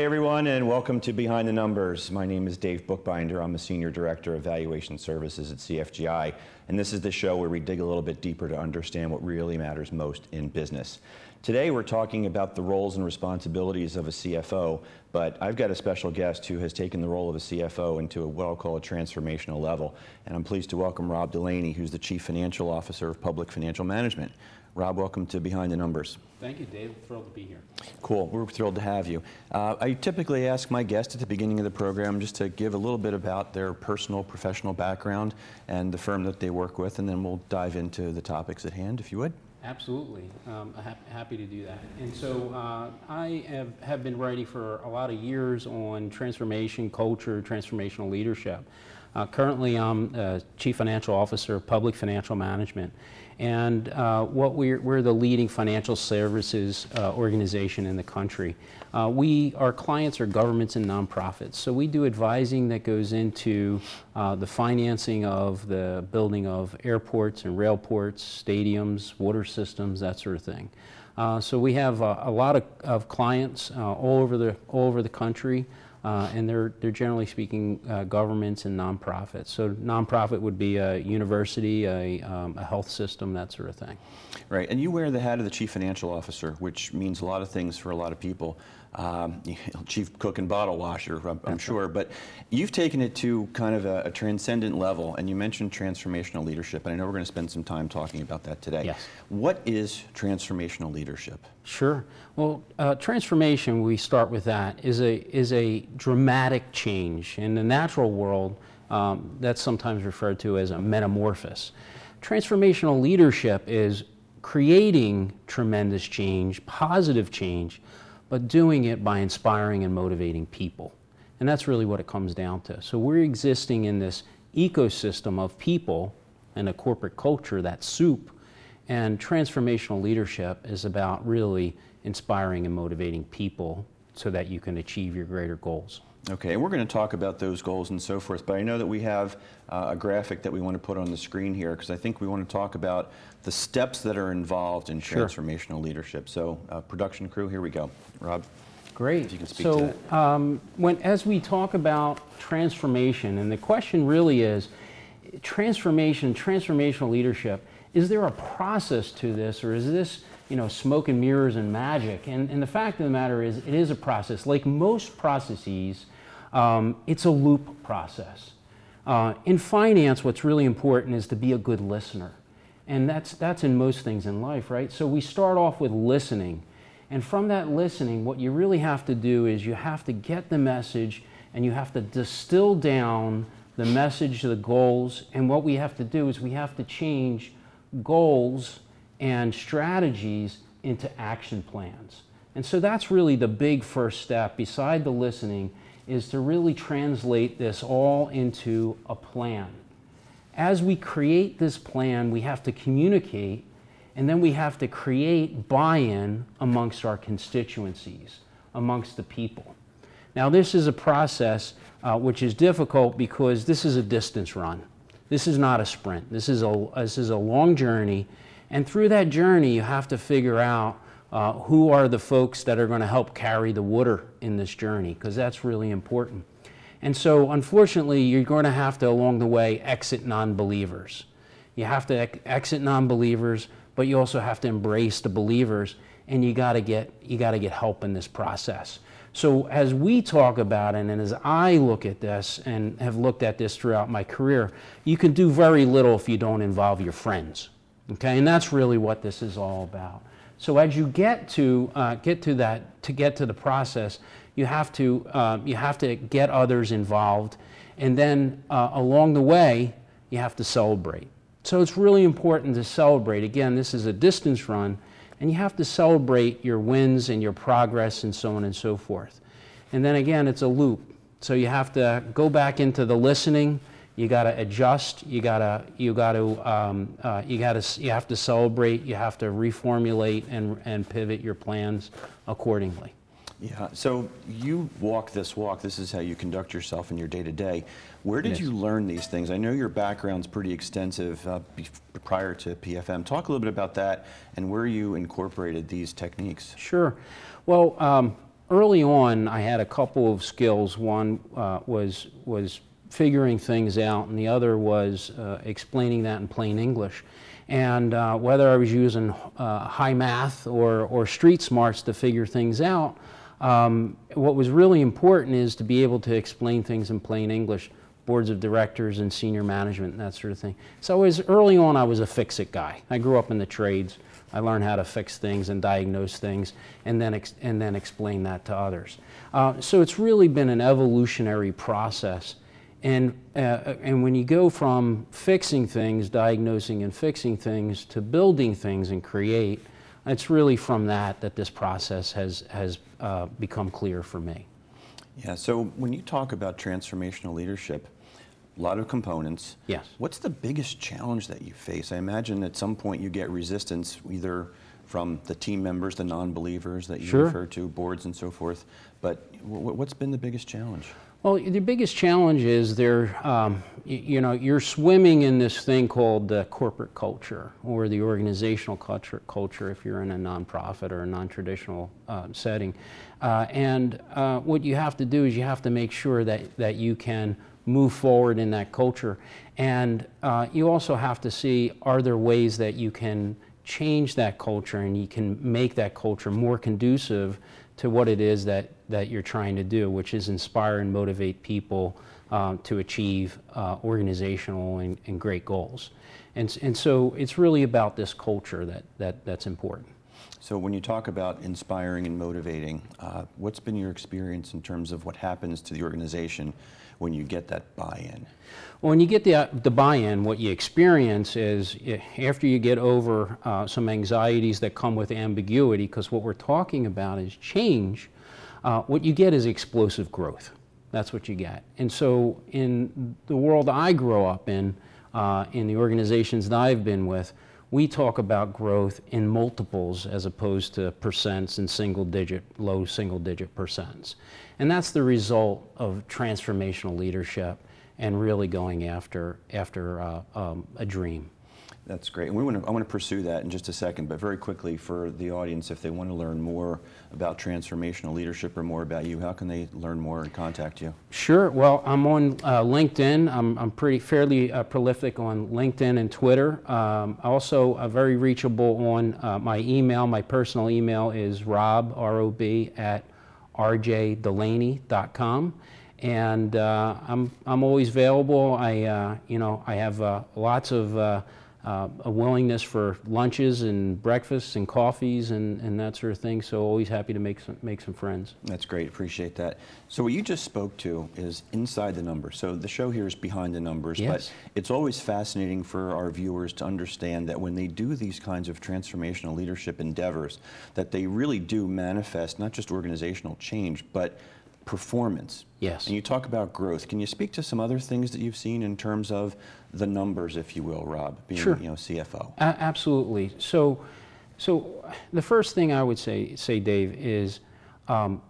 Hi, everyone, and welcome to Behind the Numbers. My name is Dave Bookbinder. I'm a Senior Director of Valuation Services at CFGI, and this is the show where we dig a little bit deeper to understand what really matters most in business. Today, we're talking about the roles and responsibilities of a CFO, but I've got a special guest who has taken the role of a CFO into what I'll call a transformational level, and I'm pleased to welcome Rob Delaney, who's the Chief Financial Officer of Public Financial Management. Rob, welcome to Behind the Numbers. Thank you, Dave. Thrilled to be here. Cool. We're thrilled to have you. Uh, I typically ask my guests at the beginning of the program just to give a little bit about their personal, professional background and the firm that they work with, and then we'll dive into the topics at hand, if you would. Absolutely. Um, ha- happy to do that. And so uh, I have, have been writing for a lot of years on transformation, culture, transformational leadership. Uh, currently, I'm uh, Chief Financial Officer of Public Financial Management. And uh, what we're, we're the leading financial services uh, organization in the country. Uh, we, our clients are governments and nonprofits. So we do advising that goes into uh, the financing of the building of airports and rail ports, stadiums, water systems, that sort of thing. Uh, so we have uh, a lot of, of clients all over the all over the country. Uh, and they're, they're generally speaking uh, governments and nonprofits. So nonprofit would be a university, a, um, a health system, that sort of thing. Right, and you wear the hat of the chief financial officer, which means a lot of things for a lot of people um, chief cook and bottle washer, I'm, I'm sure. But you've taken it to kind of a, a, transcendent level, and you mentioned transformational leadership, and I know we're going to spend some time talking about that today. Yes. What is transformational leadership? Sure. Well, uh, transformation, we start with that, is a, is a dramatic change. In the natural world, um, that's sometimes referred to as a metamorphosis. Transformational leadership is creating tremendous change, positive change, but doing it by inspiring and motivating people. And that's really what it comes down to. So we're existing in this ecosystem of people and a corporate culture, that soup, and transformational leadership is about really inspiring and motivating people so that you can achieve your greater goals. Okay, and we're going to talk about those goals and so forth, but I know that we have uh, a graphic that we want to put on the screen here because I think we want to talk about the steps that are involved in sure. transformational leadership. So, uh, production crew, here we go. Rob. Great. If you can speak so, to that. Um, when, as we talk about transformation, and the question really is transformation, transformational leadership, is there a process to this or is this you know, smoke and mirrors and magic? And, and the fact of the matter is, it is a process. Like most processes, um, it's a loop process. Uh, in finance, what's really important is to be a good listener. And that's, that's in most things in life, right? So we start off with listening. And from that listening, what you really have to do is you have to get the message and you have to distill down the message, the goals. And what we have to do is we have to change goals and strategies into action plans. And so that's really the big first step, beside the listening, is to really translate this all into a plan. As we create this plan, we have to communicate and then we have to create buy in amongst our constituencies, amongst the people. Now, this is a process uh, which is difficult because this is a distance run. This is not a sprint. This is a, this is a long journey. And through that journey, you have to figure out uh, who are the folks that are going to help carry the water in this journey, because that's really important. And so, unfortunately, you're going to have to, along the way, exit non believers. You have to ex- exit non believers, but you also have to embrace the believers, and you got to get you got to get help in this process. So, as we talk about it, and as I look at this and have looked at this throughout my career, you can do very little if you don't involve your friends. Okay, and that's really what this is all about. So as you get to uh, get to that to get to the process, you have to uh, you have to get others involved, and then uh, along the way you have to celebrate. So it's really important to celebrate. Again, this is a distance run, and you have to celebrate your wins and your progress and so on and so forth. And then again, it's a loop. So you have to go back into the listening you got to adjust. You got to you got to um, uh, you got to you have to celebrate. You have to reformulate and and pivot your plans accordingly. Yeah. So you walk this walk. This is how you conduct yourself in your day to day. Where did yes. you learn these things? I know your background's pretty extensive uh, prior to PFM. Talk a little bit about that and where you incorporated these techniques. Sure. Well. Um, early on, I had a couple of skills. One uh, was was figuring things out, and the other was uh, explaining that in plain English. And uh, whether I was using uh, high math or, or street smarts to figure things out, um, what was really important is to be able to explain things in plain English, boards of directors and senior management and that sort of thing. So as early on, I was a fix-it guy. I grew up in the trades. I learned how to fix things and diagnose things, and then and then explain that to others. Uh, so it's really been an evolutionary process. And, uh, and when you go from fixing things, diagnosing and fixing things, to building things and create, it's really from that that this process has, has uh, become clear for me. Yeah, so when you talk about transformational leadership, a lot of components. Yes. What's the biggest challenge that you face? I imagine at some point you get resistance either from the team members, the non believers that you Sure. refer to, boards and so forth. But wh- what's been the biggest challenge? Well, the biggest challenge is there, um, y- you know, you're swimming in this thing called the corporate culture or the organizational culture, culture if you're in a nonprofit or a non-traditional uh, setting. Uh, and uh, what you have to do is you have to make sure that, that you can move forward in that culture. And uh, you also have to see, are there ways that you can change that culture and you can make that culture more conducive to what it is that, that you're trying to do, which is inspire and motivate people um, to achieve uh, organizational and, and great goals. And, and so it's really about this culture that, that, that's important. So when you talk about inspiring and motivating, uh, what's been your experience in terms of what happens to the organization when you get that buy-in? Well, when you get the, uh, the buy-in, what you experience is eh, after you get over uh, some anxieties that come with ambiguity, because what we're talking about is change, uh, what you get is explosive growth. That's what you get. And so in the world I grow up in, uh, in the organizations that I've been with, we talk about growth in multiples as opposed to percents and single digit, low single digit percents. And that's the result of transformational leadership and really going after, after uh, um, a dream. That's great. And we want to, I want to pursue that in just a second, but very quickly for the audience, if they want to learn more about transformational leadership or more about you, how can they learn more and contact you? Sure. Well, I'm on uh, LinkedIn. I'm, I'm pretty fairly uh, prolific on LinkedIn and Twitter. Um, also, uh, very reachable on uh, my email. My personal email is rob, R-O-B, at rjdelaney.com. And uh, I'm, I'm always available. I, uh, you know, I have uh, lots of uh, a willingness for lunches and breakfasts and coffees and, and that sort of thing. So always happy to make some, make some friends. That's great. Appreciate that. So what you just spoke to is inside the numbers. So the show here is behind the numbers, Yes. but it's always fascinating for our viewers to understand that when they do these kinds of transformational leadership endeavors, that they really do manifest not just organizational change, but performance. Yes. And you talk about growth. Can you speak to some other things that you've seen in terms of the numbers, if you will, Rob, being Sure. you know CFO? A- absolutely. So, so the first thing I would say, say Dave, is um,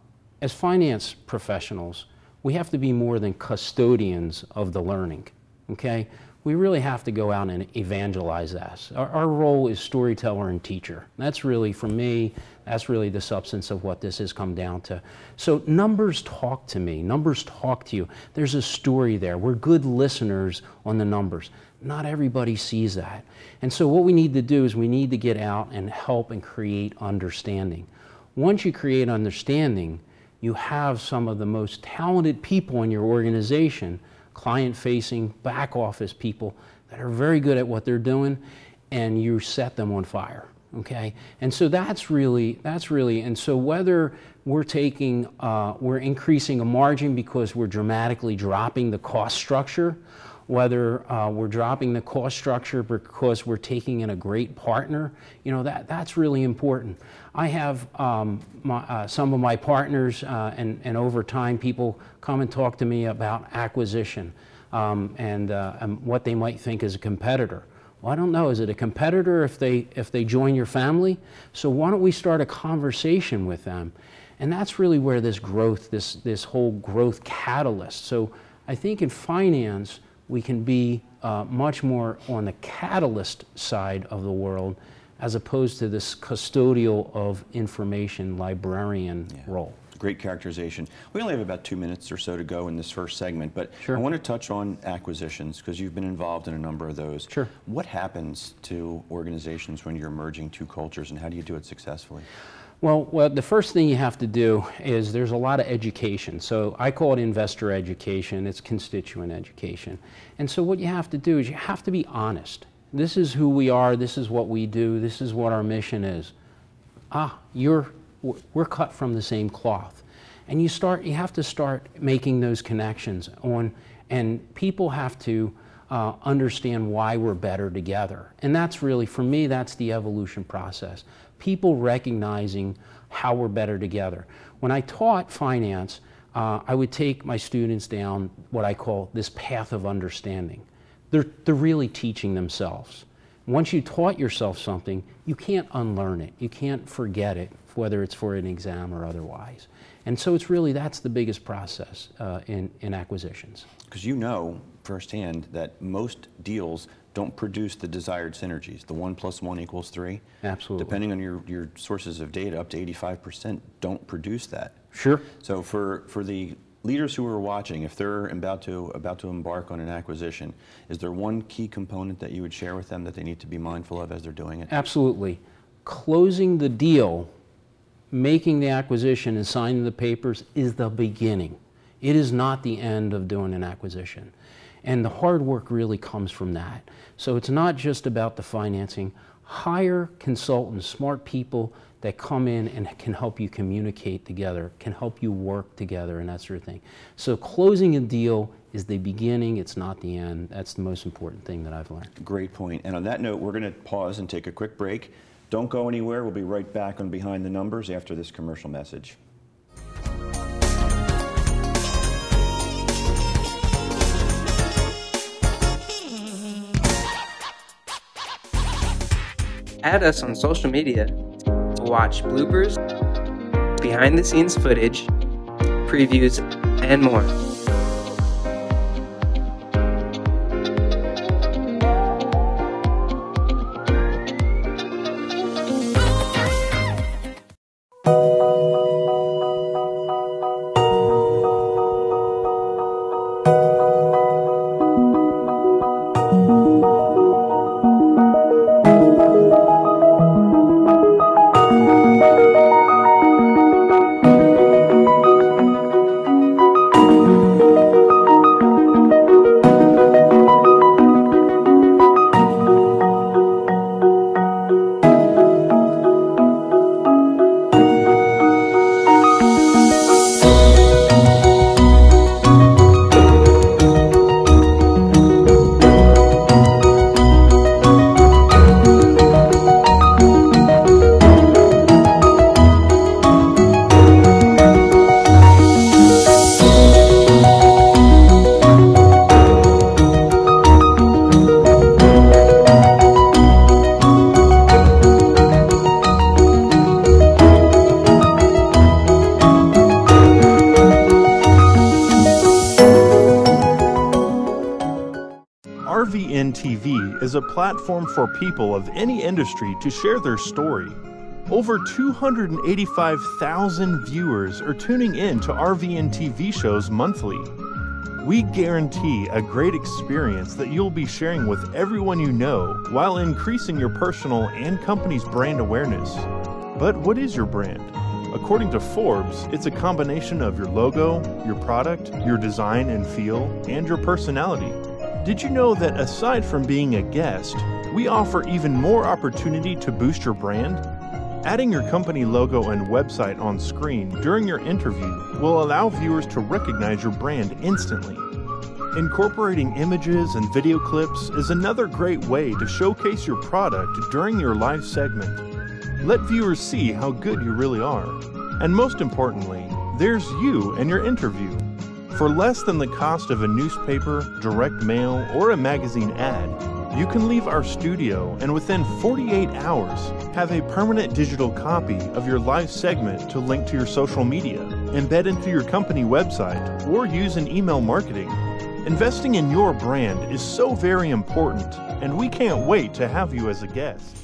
as finance professionals, we have to be more than custodians of the learning. Okay, we really have to go out and evangelize that. Our, our role is storyteller and teacher. That's really, for me, that's really the substance of what this has come down to. So numbers talk to me. Numbers talk to you. There's a story there. We're good listeners on the numbers. Not everybody sees that. And so what we need to do is we need to get out and help and create understanding. Once you create understanding, you have some of the most talented people in your organization, client facing, back office people that are very good at what they're doing, and you set them on fire. Okay, and so that's really that's really and so whether we're taking uh, we're increasing a margin because we're dramatically dropping the cost structure, whether uh, we're dropping the cost structure because we're taking in a great partner, you know, that, that's really important. I have um, my, uh, some of my partners, uh, and, and over time, people come and talk to me about acquisition um, and, uh, and what they might think is a competitor. Well, I don't know. Is it a competitor if they, if they join your family? So why don't we start a conversation with them? And that's really where this growth, this, this whole growth catalyst. So I think in finance, we can be uh, much more on the catalyst side of the world as opposed to this custodial of information librarian role. Great characterization. We only have about two minutes or so to go in this first segment, but Sure. I want to touch on acquisitions because you've been involved in a number of those. Sure. What happens to organizations when you're merging two cultures and how do you do it successfully? Well, well, the first thing you have to do is there's a lot of education. So I call it investor education, it's constituent education. And so what you have to do is you have to be honest. This is who we are, this is what we do, this is what our mission is. Ah, you're we're cut from the same cloth. And you start you have to start making those connections on and people have to uh, understand why we're better together. And that's really, for me, that's the evolution process. People recognizing how we're better together. When I taught finance, uh, I would take my students down what I call this path of understanding. They're, they're really teaching themselves. Once you taught yourself something, you can't unlearn it. You can't forget it, whether it's for an exam or otherwise. And so it's really, that's the biggest process uh, in, in acquisitions. Because you know firsthand that most deals don't produce the desired synergies. The one plus one equals three. Absolutely. Depending on your, your sources of data, up to 85% don't produce that. Sure. So for, for the leaders who are watching, if they're about to, about to embark on an acquisition, is there one key component that you would share with them that they need to be mindful of as they're doing it? Absolutely. Closing the deal, making the acquisition and signing the papers is the beginning. It is not the end of doing an acquisition. And the hard work really comes from that. So it's not just about the financing. Hire consultants, smart people that come in and can help you communicate together, can help you work together, and that sort of thing. So closing a deal is the beginning, it's not the end. That's the most important thing that I've learned. Great point. And on that note, we're going to pause and take a quick break. Don't go anywhere. We'll be right back on Behind the Numbers after this commercial message. Add us on social media to watch bloopers, behind the scenes footage, previews, and more. Platform for people of any industry to share their story. Over 285,000 viewers are tuning in to RVN TV shows monthly. We guarantee a great experience that you'll be sharing with everyone you know while increasing your personal and company's brand awareness. But what is your brand? According to Forbes, it's a combination of your logo, your product, your design and feel, and your personality. Did you know that aside from being a guest, we offer even more opportunity to boost your brand? Adding your company logo and website on screen during your interview will allow viewers to recognize your brand instantly. Incorporating images and video clips is another great way to showcase your product during your live segment. Let viewers see how good you really are. And most importantly, there's you and your interview. For less than the cost of a newspaper, direct mail, or a magazine ad, you can leave our studio and within 48 hours have a permanent digital copy of your live segment to link to your social media, embed into your company website, or use in email marketing. Investing in your brand is so very important, and we can't wait to have you as a guest.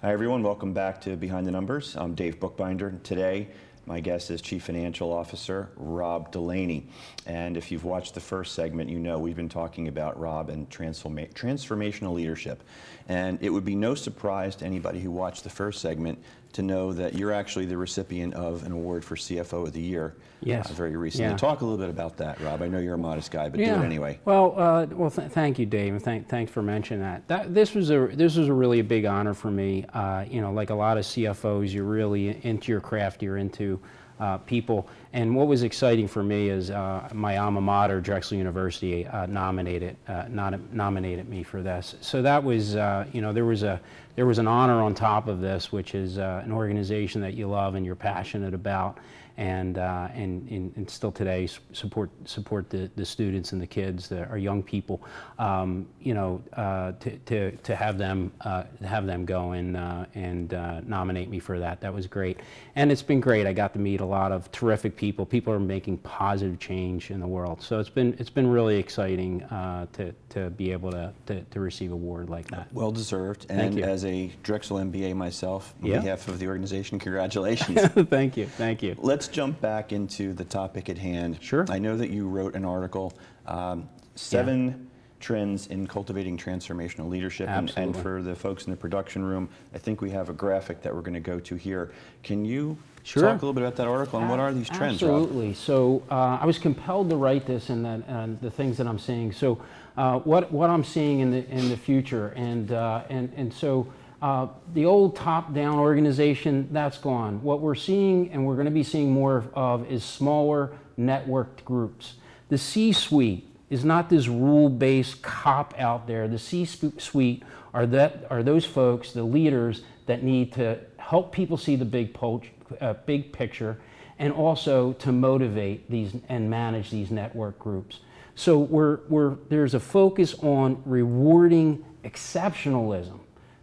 Hi, everyone. Welcome back to Behind the Numbers. I'm Dave Bookbinder. Today, my guest is Chief Financial Officer Rob Delaney. And if you've watched the first segment, you know we've been talking about Rob and transforma- transformational leadership. And it would be no surprise to anybody who watched the first segment to know that you're actually the recipient of an award for CFO of the Year Yes. uh, very recently. Yeah. Talk a little bit about that, Rob. I know you're a modest guy, but do it anyway. Well, uh, well, th- thank you, Dave, and thank, thanks for mentioning that. that. This was a this was a really big honor for me. Uh, you know, like a lot of CFOs, you're really into your craft. You're into uh, people. And what was exciting for me is uh, my alma mater, Drexel University, uh, nominated uh, nominated me for this. So that was, uh, you know, there was a there was an honor on top of this, which is uh, an organization that you love and you're passionate about and, uh, and, and, and still today support, support the, the students and the kids, the, our young people, um, you know, uh, to, to, to have them, uh, have them go and, uh, and uh, nominate me for that. That was great. And it's been great. I got to meet a lot of terrific people. People are making positive change in the world. So it's been, it's been really exciting uh, to, to be able to, to, to receive a award like that. Well deserved. Thank and you. as a Drexel MBA myself, on Yeah. behalf of the organization, congratulations. thank you. Thank you. Let's jump back into the topic at hand. Sure. I know that you wrote an article, um, seven trends in cultivating transformational leadership. And, and for the folks in the production room, I think we have a graphic that we're going to go to here. Can you Sure. talk a little bit about that article and what are these trends, Rob? Absolutely. So uh, I was compelled to write this and, that, and the things that I'm seeing. So uh, what, what I'm seeing in the, in the future. And, uh, and, and so uh, the old top-down organization, that's gone. What we're seeing and we're going to be seeing more of is smaller networked groups. The C-suite is not this rule-based cop out there. The C-suite are are those folks, the leaders that need to help people see the big po- uh, big picture, and also to motivate these and manage these network groups. So we're, we're, there's a focus on rewarding exceptionalism.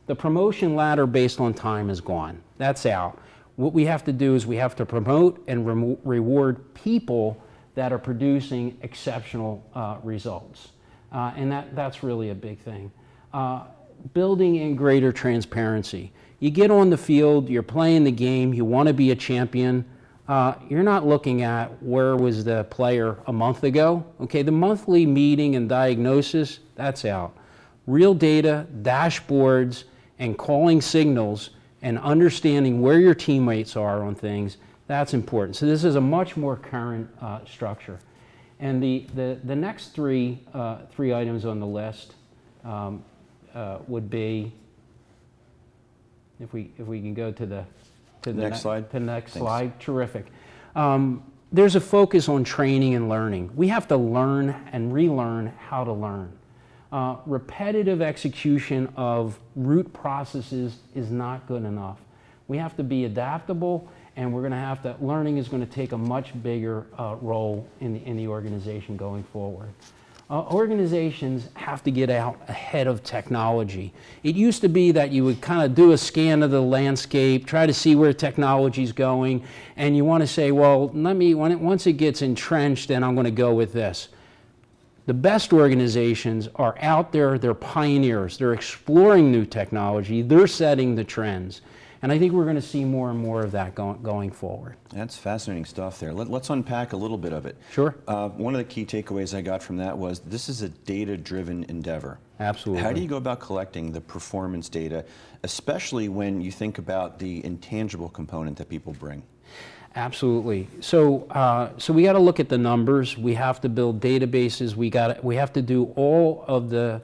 The promotion ladder based on time is gone. That's out. What we have to do is we have to promote and remo reward people that are producing exceptional uh, results. Uh, and that, that's really a big thing. Uh, building in greater transparency. You get on the field, you're playing the game, you want to be a champion. Uh, you're not looking at where was the player a month ago. Okay, the monthly meeting and diagnosis, that's out. Real data, dashboards, and calling signals and understanding where your teammates are on things, that's important. So this is a much more current uh, structure. And the, the, the next three, uh, three items on the list um, uh, would be, if we, if we can go to the, to the Next ne- slide. To the next Thanks. slide, terrific. Um, there's a focus on training and learning. We have to learn and relearn how to learn. Uh, repetitive execution of root processes is not good enough. We have to be adaptable, and we're going to have to, learning is going to take a much bigger uh, role in the, in the organization going forward. Uh, organizations have to get out ahead of technology. It used to be that you would kind of do a scan of the landscape, try to see where technology is going, and you want to say, well, let me, when it, once it gets entrenched, then I'm going to go with this. The best organizations are out there, they're pioneers, they're exploring new technology, they're setting the trends. And I think we're going to see more and more of that going, going forward. That's fascinating stuff there. Let, us unpack a little bit of it. Sure. Uh, one of the key takeaways I got from that was this is a data driven endeavor. Absolutely. How do you go about collecting the performance data, especially when you think about the intangible component that people bring? Absolutely. So, uh, so we got to look at the numbers. We have to build databases. We got we have to do all of the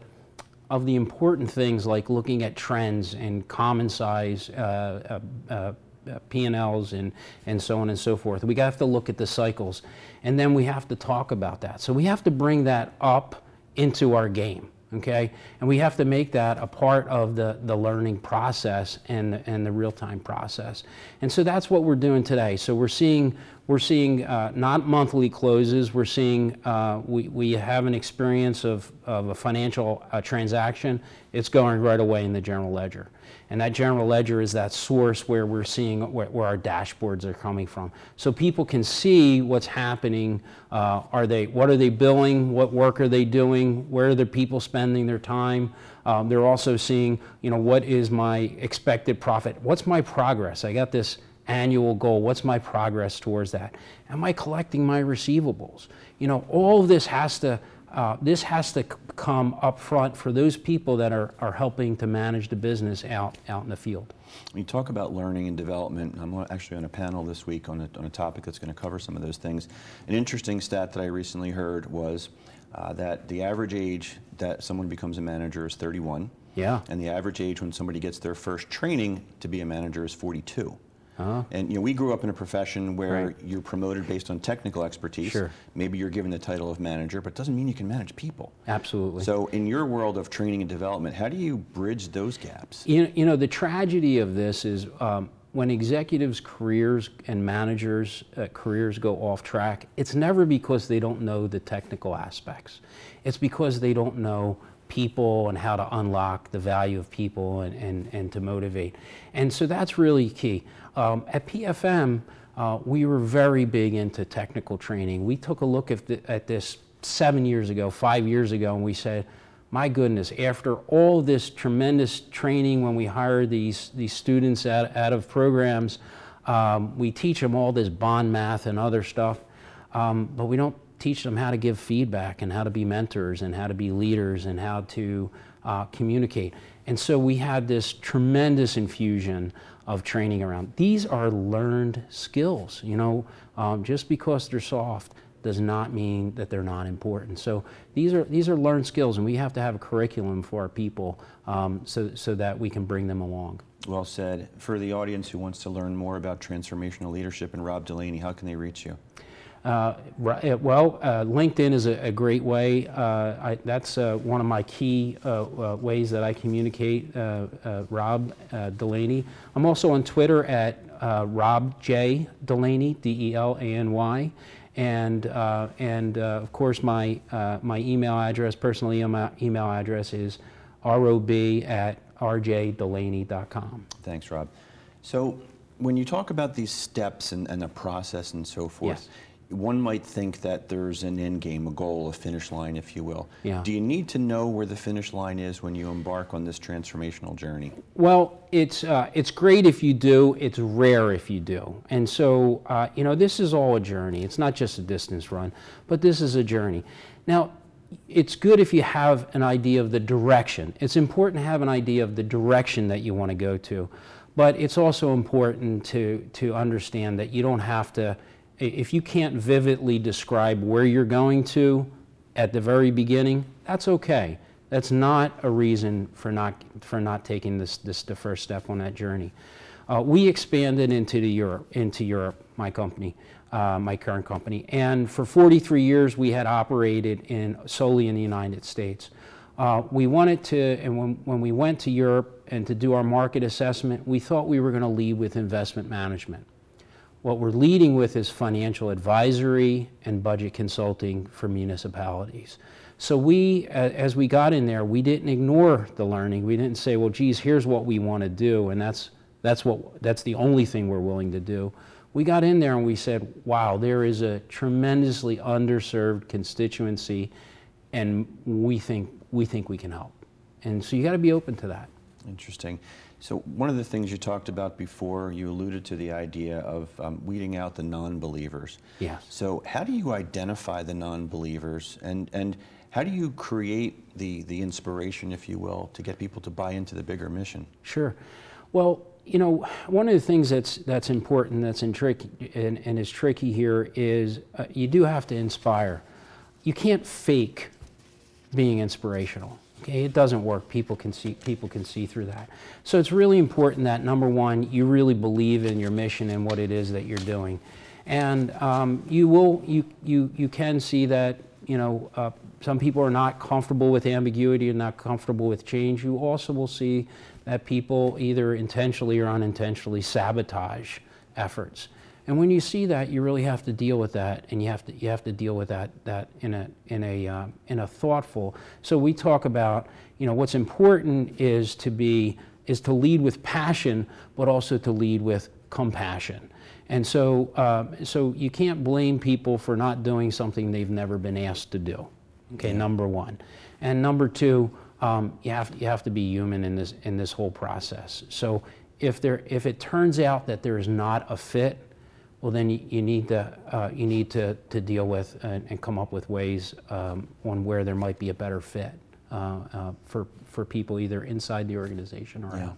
of the important things like looking at trends and common size uh, uh, uh, P&Ls and, and so on and so forth. We have to look at the cycles. And then we have to talk about that. So we have to bring that up into our game, okay? And we have to make that a part of the, the learning process and, and the real-time process. And so that's what we're doing today. So we're seeing, we're seeing uh, not monthly closes, we're seeing, uh, we, we have an experience of, of a financial uh, transaction, it's going right away in the general ledger. And that general ledger is that source where we're seeing where, where our dashboards are coming from. So people can see what's happening. Uh, are they, what are they billing? What work are they doing? Where are the people spending their time? Um, they're also seeing, you know, what is my expected profit? What's my progress? I got this annual goal. What's my progress towards that? Am I collecting my receivables? You know, all of this has to uh, this has to come up front for those people that are, are helping to manage the business out, out in the field. When you talk about learning and development, I'm actually on a panel this week on a, on a topic that's going to cover some of those things. An interesting stat that I recently heard was uh, that the average age that someone becomes a manager is 31. Yeah. And the average age when somebody gets their first training to be a manager is 42. Uh-huh. And you know, we grew up in a profession where Right. you're promoted based on technical expertise. Sure. Maybe you're given the title of manager, but it doesn't mean you can manage people. Absolutely. So, in your world of training and development, how do you bridge those gaps? You, you know, the tragedy of this is um, when executives' careers and managers' uh, careers go off track, it's never because they don't know the technical aspects. It's because they don't know people and how to unlock the value of people and, and, and to motivate. And so that's really key. Um, at PFM, uh, we were very big into technical training. We took a look at, the, at this seven years ago, five years ago, and we said, my goodness, after all this tremendous training when we hire these, these students out, out of programs, um, we teach them all this bond math and other stuff, um, but we don't teach them how to give feedback and how to be mentors and how to be leaders and how to uh, communicate. And so we had this tremendous infusion of training around. These are learned skills, you know, um, just because they're soft does not mean that they're not important. So these are these are learned skills, and we have to have a curriculum for our people um, so so that we can bring them along. Well said. For the audience who wants to learn more about transformational leadership and Rob Delaney, how can they reach you? Uh, uh, well, uh, LinkedIn is a, a great way. Uh, I, that's uh, one of my key uh, ways that I communicate. Uh, uh, Rob uh, Delaney. I'm also on Twitter at uh, Rob J Delaney, D-E-L-A-N-Y, and uh, and uh, of course my uh, my email address, personal email, email address is rob at rjdelaney.com. Thanks, Rob. So, when you talk about these steps and, and the process and so forth, one might think that there's an end game, a goal, a finish line, if you will. Yeah. Do you need to know where the finish line is when you embark on this transformational journey? Well, it's uh, it's great if you do. It's rare if you do. And so, uh, you know, this is all a journey. It's not just a distance run, but this is a journey. Now, it's good if you have an idea of the direction. It's important to have an idea of the direction that you want to go to, but it's also important to to understand that you don't have to. If you can't vividly describe where you're going to at the very beginning, that's okay. That's not a reason for not, for not taking this, this, the first step on that journey. Uh, we expanded into, the Europe, into Europe, my company, uh, my current company. And for 43 years, we had operated in, solely in the United States. Uh, we wanted to, and when, when we went to Europe and to do our market assessment, we thought we were going to lead with investment management. What we're leading with is financial advisory and budget consulting for municipalities. So we, as we got in there, we didn't ignore the learning. We didn't say, well, geez, here's what we want to do, and that's, that's, what, that's the only thing we're willing to do. We got in there and we said, wow, there is a tremendously underserved constituency, and we think, we think we can help. And so you got to be open to that. Interesting. So, one of the things you talked about before, you alluded to the idea of um, weeding out the non believers. Yes. So, how do you identify the non believers and, and how do you create the, the inspiration, if you will, to get people to buy into the bigger mission? Sure. Well, you know, one of the things that's that's important, that's in tricky and, and is tricky here is uh, you do have to inspire. You can't fake being inspirational. Okay, it doesn't work. People can see people can see through that. So it's really important that number one, you really believe in your mission and what it is that you're doing, and um, you will you you you can see that you know uh, some people are not comfortable with ambiguity and not comfortable with change. You also will see that people either intentionally or unintentionally sabotage efforts. And when you see that, you really have to deal with that, and you have to you have to deal with that that in a in a uh, in a thoughtful. So we talk about you know what's important is to be is to lead with passion, but also to lead with compassion. And so, uh, so you can't blame people for not doing something they've never been asked to do. Okay, number one. And number two, um, you, have, you have to be human in this, in this whole process. So if, there, if it turns out that there is not a fit, well, then you, need to, uh, you need to, to deal with and, and come up with ways um, on where there might be a better fit uh, uh, for, for people either inside the organization or Yeah. out.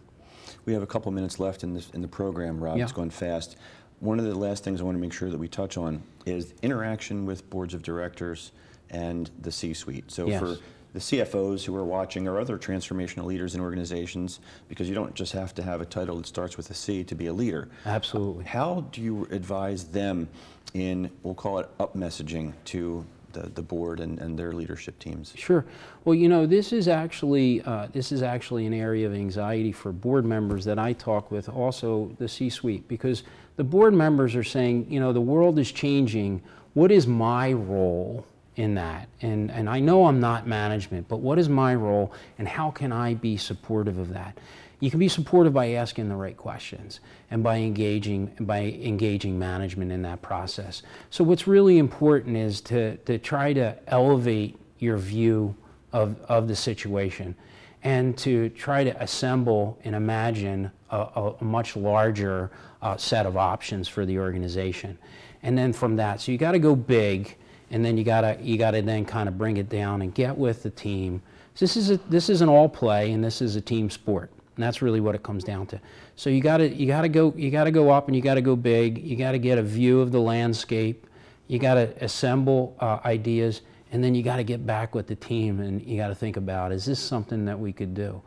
We have a couple minutes left in this in the program, Rob. Yeah. It's going fast. One of the last things I want to make sure that we touch on is interaction with boards of directors and the C-suite. So Yes. for the CFOs who are watching or other transformational leaders in organizations, because you don't just have to have a title that starts with a C to be a leader. Absolutely. How do you advise them in, we'll call it up messaging to the, the board and, and their leadership teams? Sure. Well, you know, this is actually uh, this is actually an area of anxiety for board members that I talk with, also the C-suite, because the board members are saying, you know, the world is changing. What is my role in that? And and I know I'm not management, but what is my role, and how can I be supportive of that? You can be supportive by asking the right questions and by engaging by engaging management in that process. So what's really important is to, to try to elevate your view of, of the situation and to try to assemble and imagine a, a, a much larger uh, set of options for the organization. And then from that, so you got to go big and then you gotta you gotta then kind of bring it down and get with the team. This is a, this is an all play and this is a team sport. And that's really what it comes down to. So you got to you got to go you got to go up and you got to go big. You got to get a view of the landscape. You got to assemble uh, ideas, and then you got to get back with the team and you got to think about is this something that we could do.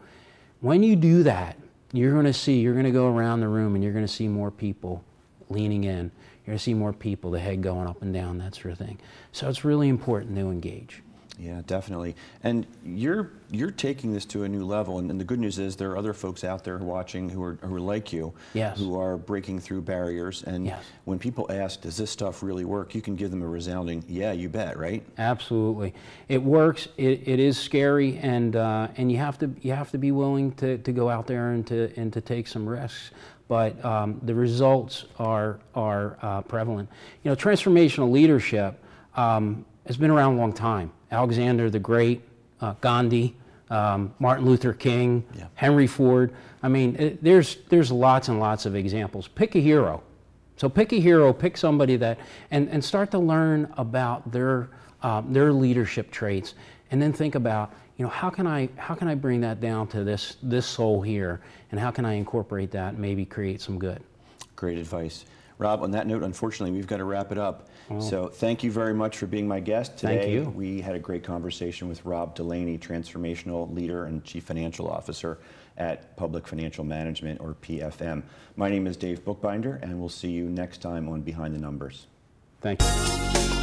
When you do that, you're to see you're to go around the room and you're to see more people leaning in. You're going to see more people, the head going up and down, that sort of thing. So it's really important to engage. Yeah, definitely. And you're you're taking this to a new level. And, and the good news is there are other folks out there watching who are who are like you, Yes. who are breaking through barriers. And Yes. when people ask, "Does this stuff really work?" You can give them a resounding, "Yeah, you bet." Right? Absolutely, it works. It, it is scary, and uh, and you have to you have to be willing to, to go out there and to and to take some risks. But um, the results are are uh, prevalent. You know, transformational leadership um, has been around a long time. Alexander the Great, uh, Gandhi, um, Martin Luther King, Yeah. Henry Ford. I mean, it, there's there's lots and lots of examples. Pick a hero. So pick a hero, pick somebody that, and, and start to learn about their, um, their leadership traits, and then think about, you know, how can I, how can I bring that down to this, this soul here, and how can I incorporate that and maybe create some good? Great advice. Rob, on that note, unfortunately, we've got to wrap it up. Oh. So thank you very much for being my guest today. Thank you. We had a great conversation with Rob Delaney, Transformational Leader and Chief Financial Officer at Public Financial Management, or PFM. My name is Dave Bookbinder, and we'll see you next time on Behind the Numbers. Thank you.